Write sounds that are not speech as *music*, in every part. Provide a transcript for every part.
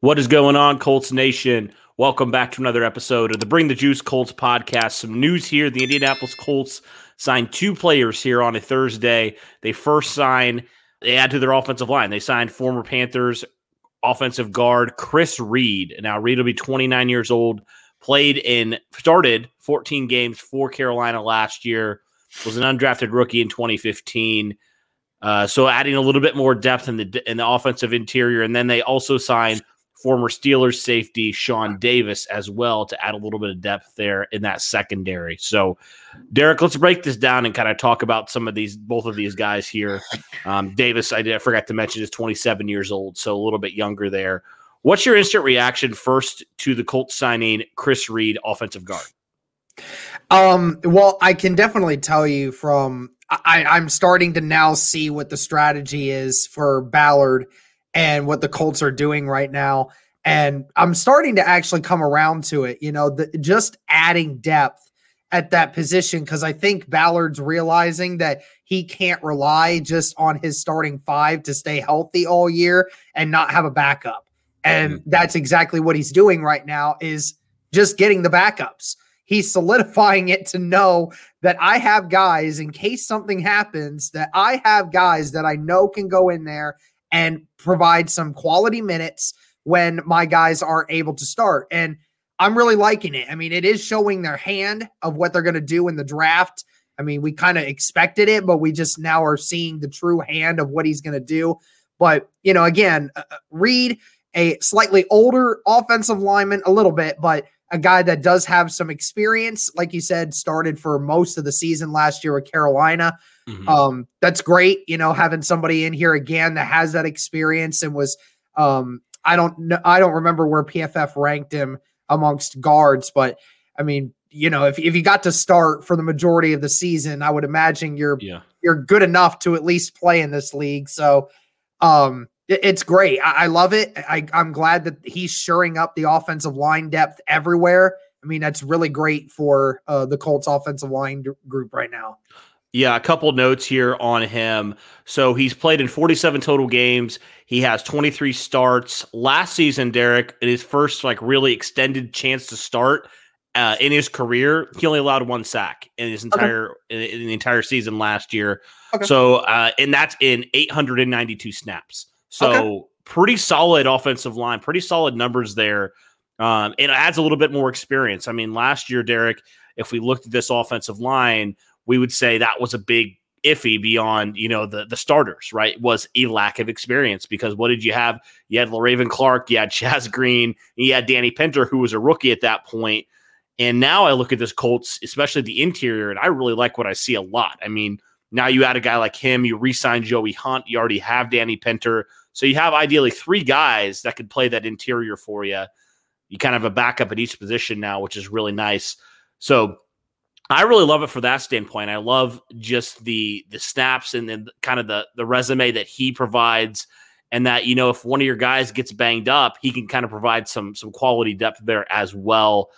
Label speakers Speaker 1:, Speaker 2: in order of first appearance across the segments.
Speaker 1: What is going on, Colts Nation? Welcome back to another episode of the Bring the Juice Colts podcast. Some news here. The Indianapolis Colts signed two players here on a Thursday. They first sign, they add to their offensive line. They signed former Panthers offensive guard Chris Reed. Now, Reed will be 29 years old, played in, started 14 games for Carolina last year, was an undrafted rookie in 2015. Uh, so adding a little bit more depth in the in the offensive interior, and then they also signed former Steelers safety Sean Davis as well to add a little bit of depth there in that secondary. So, Derek, let's break this down and kind of talk about some of these both of these guys here. Um, Davis, I, did, I forgot to mention, is 27 years old, so a little bit younger there. What's your instant reaction first to the Colts signing Chris Reed, offensive guard?
Speaker 2: Um, well, I can definitely tell you from I, I'm starting to now see what the strategy is for Ballard and what the Colts are doing right now. And I'm starting to actually come around to it, you know, the, just adding depth at that position because I think Ballard's realizing that he can't rely just on his starting five to stay healthy all year and not have a backup. And mm-hmm. that's exactly what he's doing right now is just getting the backups he's solidifying it to know that I have guys in case something happens, that I have guys that I know can go in there and provide some quality minutes when my guys aren't able to start. And I'm really liking it. I mean, it is showing their hand of what they're going to do in the draft. I mean, we kind of expected it, but we just now are seeing the true hand of what he's going to do. But, you know, again, uh, uh Reed, a slightly older offensive lineman, a little bit, but a guy that does have some experience, like you said, started for most of the season last year with Carolina. Mm-hmm. Um, that's great, you know, having somebody in here again that has that experience and was um, I don't know I don't remember where PFF ranked him amongst guards, but I mean, you know, if, if you got to start for the majority of the season, I would imagine you're yeah. you're good enough to at least play in this league. So um it's great. I, I love it. I, I'm glad that he's shoring up the offensive line depth everywhere. I mean, that's really great for uh, the Colts offensive line d- group right now.
Speaker 1: Yeah, a couple notes here on him. So he's played in 47 total games. He has 23 starts. Last season, Derek, in his first like really extended chance to start uh, in his career, he only allowed one sack in his entire okay. in, in, the entire season last year. Okay. So, uh, and that's in 892 snaps. So okay. pretty solid offensive line, pretty solid numbers there. Um, it adds a little bit more experience. I mean, last year, Derek, if we looked at this offensive line, we would say that was a big iffy beyond you know the the starters right was a lack of experience because what did you have you had Le'Raven Clark you had *laughs* Chaz Green you had Danny Pinter who was a rookie at that point and now I look at this Colts especially the interior and I really like what I see a lot I mean now you add a guy like him, you re-sign Joey Hunt, you already have Danny Pinter. So you have ideally three guys that could play that interior for you. You kind of have a backup at each position now, which is really nice. So I really love it for that standpoint. I love just the the snaps and then kind of the the resume that he provides, and that you know if one of your guys gets banged up, he can kind of provide some some quality depth there as well.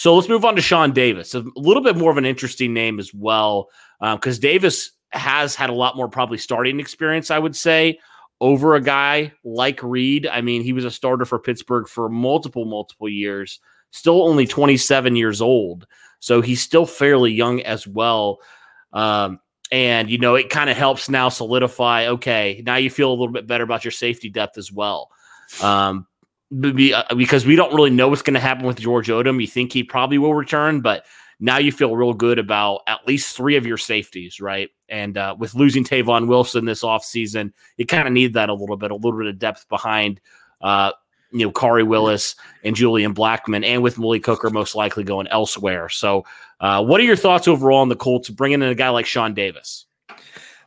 Speaker 1: So let's move on to Sean Davis, a little bit more of an interesting name as well because um, Davis has had a lot more probably starting experience, I would say, over a guy like Reed. I mean, he was a starter for Pittsburgh for multiple, multiple years, still only 27 years old. So he's still fairly young as well. Um, and, you know, it kind of helps now solidify okay, now you feel a little bit better about your safety depth as well. Um, because we don't really know what's going to happen with George Odum. You think he probably will return, but now you feel real good about at least three of your safeties, right? And uh, with losing Tavon Wilson this offseason, you kind of need that a little bit, a little bit of depth behind, uh, you know, Khari Willis and Julian Blackmon, and with Malik Hooker most likely going elsewhere. So, uh, what are your thoughts overall on the Colts bringing in a guy like Sean Davis?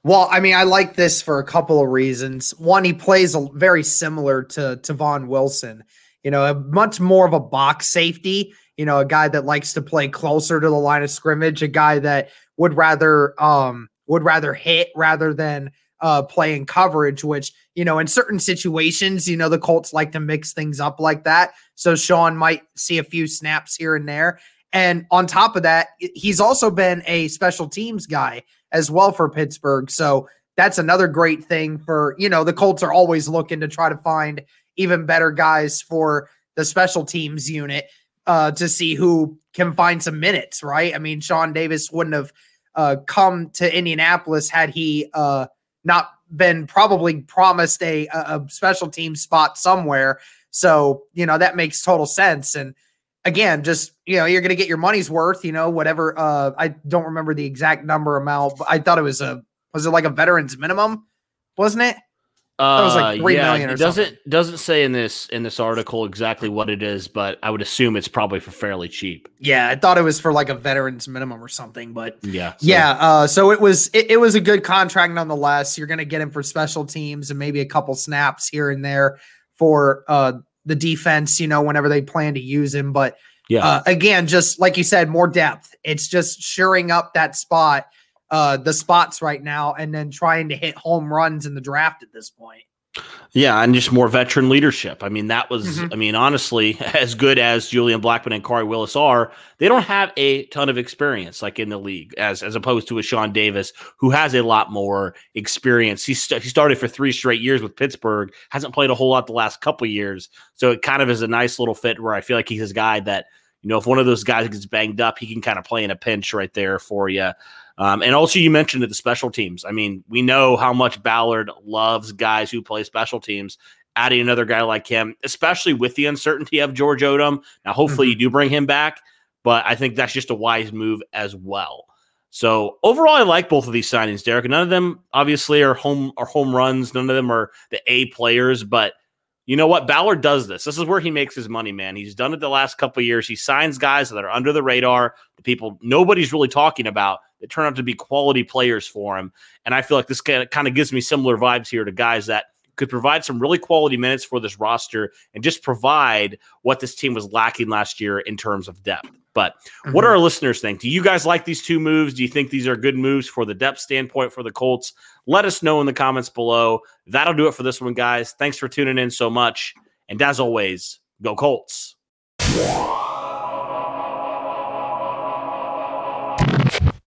Speaker 2: Well, I mean, I like this for a couple of reasons. One, he plays a, very similar to to Vaughn Wilson. You know, a much more of a box safety. You know, a guy that likes to play closer to the line of scrimmage. A guy that would rather um would rather hit rather than uh, playing coverage, which, you know, in certain situations, you know, the Colts like to mix things up like that. So Sean might see a few snaps here and there. And on top of that, he's also been a special teams guy as well for Pittsburgh. So that's another great thing for, you know, the Colts are always looking to try to find even better guys for the special teams unit uh, to see who can find some minutes, right? I mean, Sean Davis wouldn't have uh, come to Indianapolis had he uh, not been probably promised a, a special team spot somewhere. So, you know, that makes total sense. And again, just, you know, you're going to get your money's worth, you know, whatever. Uh, I don't remember the exact number amount, but I thought it was a, was it like a veteran's minimum? Wasn't it?
Speaker 1: That was like uh, three yeah, million. It doesn't something. doesn't say in this in this article exactly what it is, but I would assume it's probably for fairly cheap.
Speaker 2: Yeah, I thought it was for like a veterans minimum or something, but
Speaker 1: yeah,
Speaker 2: so. yeah. Uh, so it was it, it was a good contract nonetheless. You're gonna get him for special teams and maybe a couple snaps here and there for uh the defense. You know, whenever they plan to use him, but yeah, uh, again, just like you said, more depth. It's just shoring up that spot uh, the spots right now and then trying to hit home runs in the draft at this point.
Speaker 1: Yeah, and just more veteran leadership. I mean, that was, mm-hmm. I mean, honestly, *laughs* as good as Julian Blackmon and Khari Willis are, they don't have a ton of experience like in the league, as as opposed to a Sean Davis who has a lot more experience. He, st- he started for three straight years with Pittsburgh, hasn't played a whole lot the last couple years, so it kind of is a nice little fit where I feel like he's a guy that you know if one of those guys gets banged up, he can kind of play in a pinch right there for you. Um, and also, you mentioned that the special teams. I mean, we know how much Ballard loves guys who play special teams. Adding another guy like him, especially with the uncertainty of George Odum. Now, hopefully, mm-hmm. you do bring him back, but I think that's just a wise move as well. So overall, I like both of these signings, Derek. None of them obviously are home are home runs. None of them are the A players, but you know what? Ballard does this. This is where he makes his money, man. He's done it the last couple years. He signs guys that are under the radar, the people nobody's really talking about that turn out to be quality players for him. And I feel like this kind of gives me similar vibes here to guys that could provide some really quality minutes for this roster and just provide what this team was lacking last year in terms of depth. But mm-hmm. what do our listeners think? Do you guys like these two moves? Do you think these are good moves for the depth standpoint for the Colts? Let us know in the comments below. That'll do it for this one, guys. Thanks for tuning in so much. And as always, go Colts.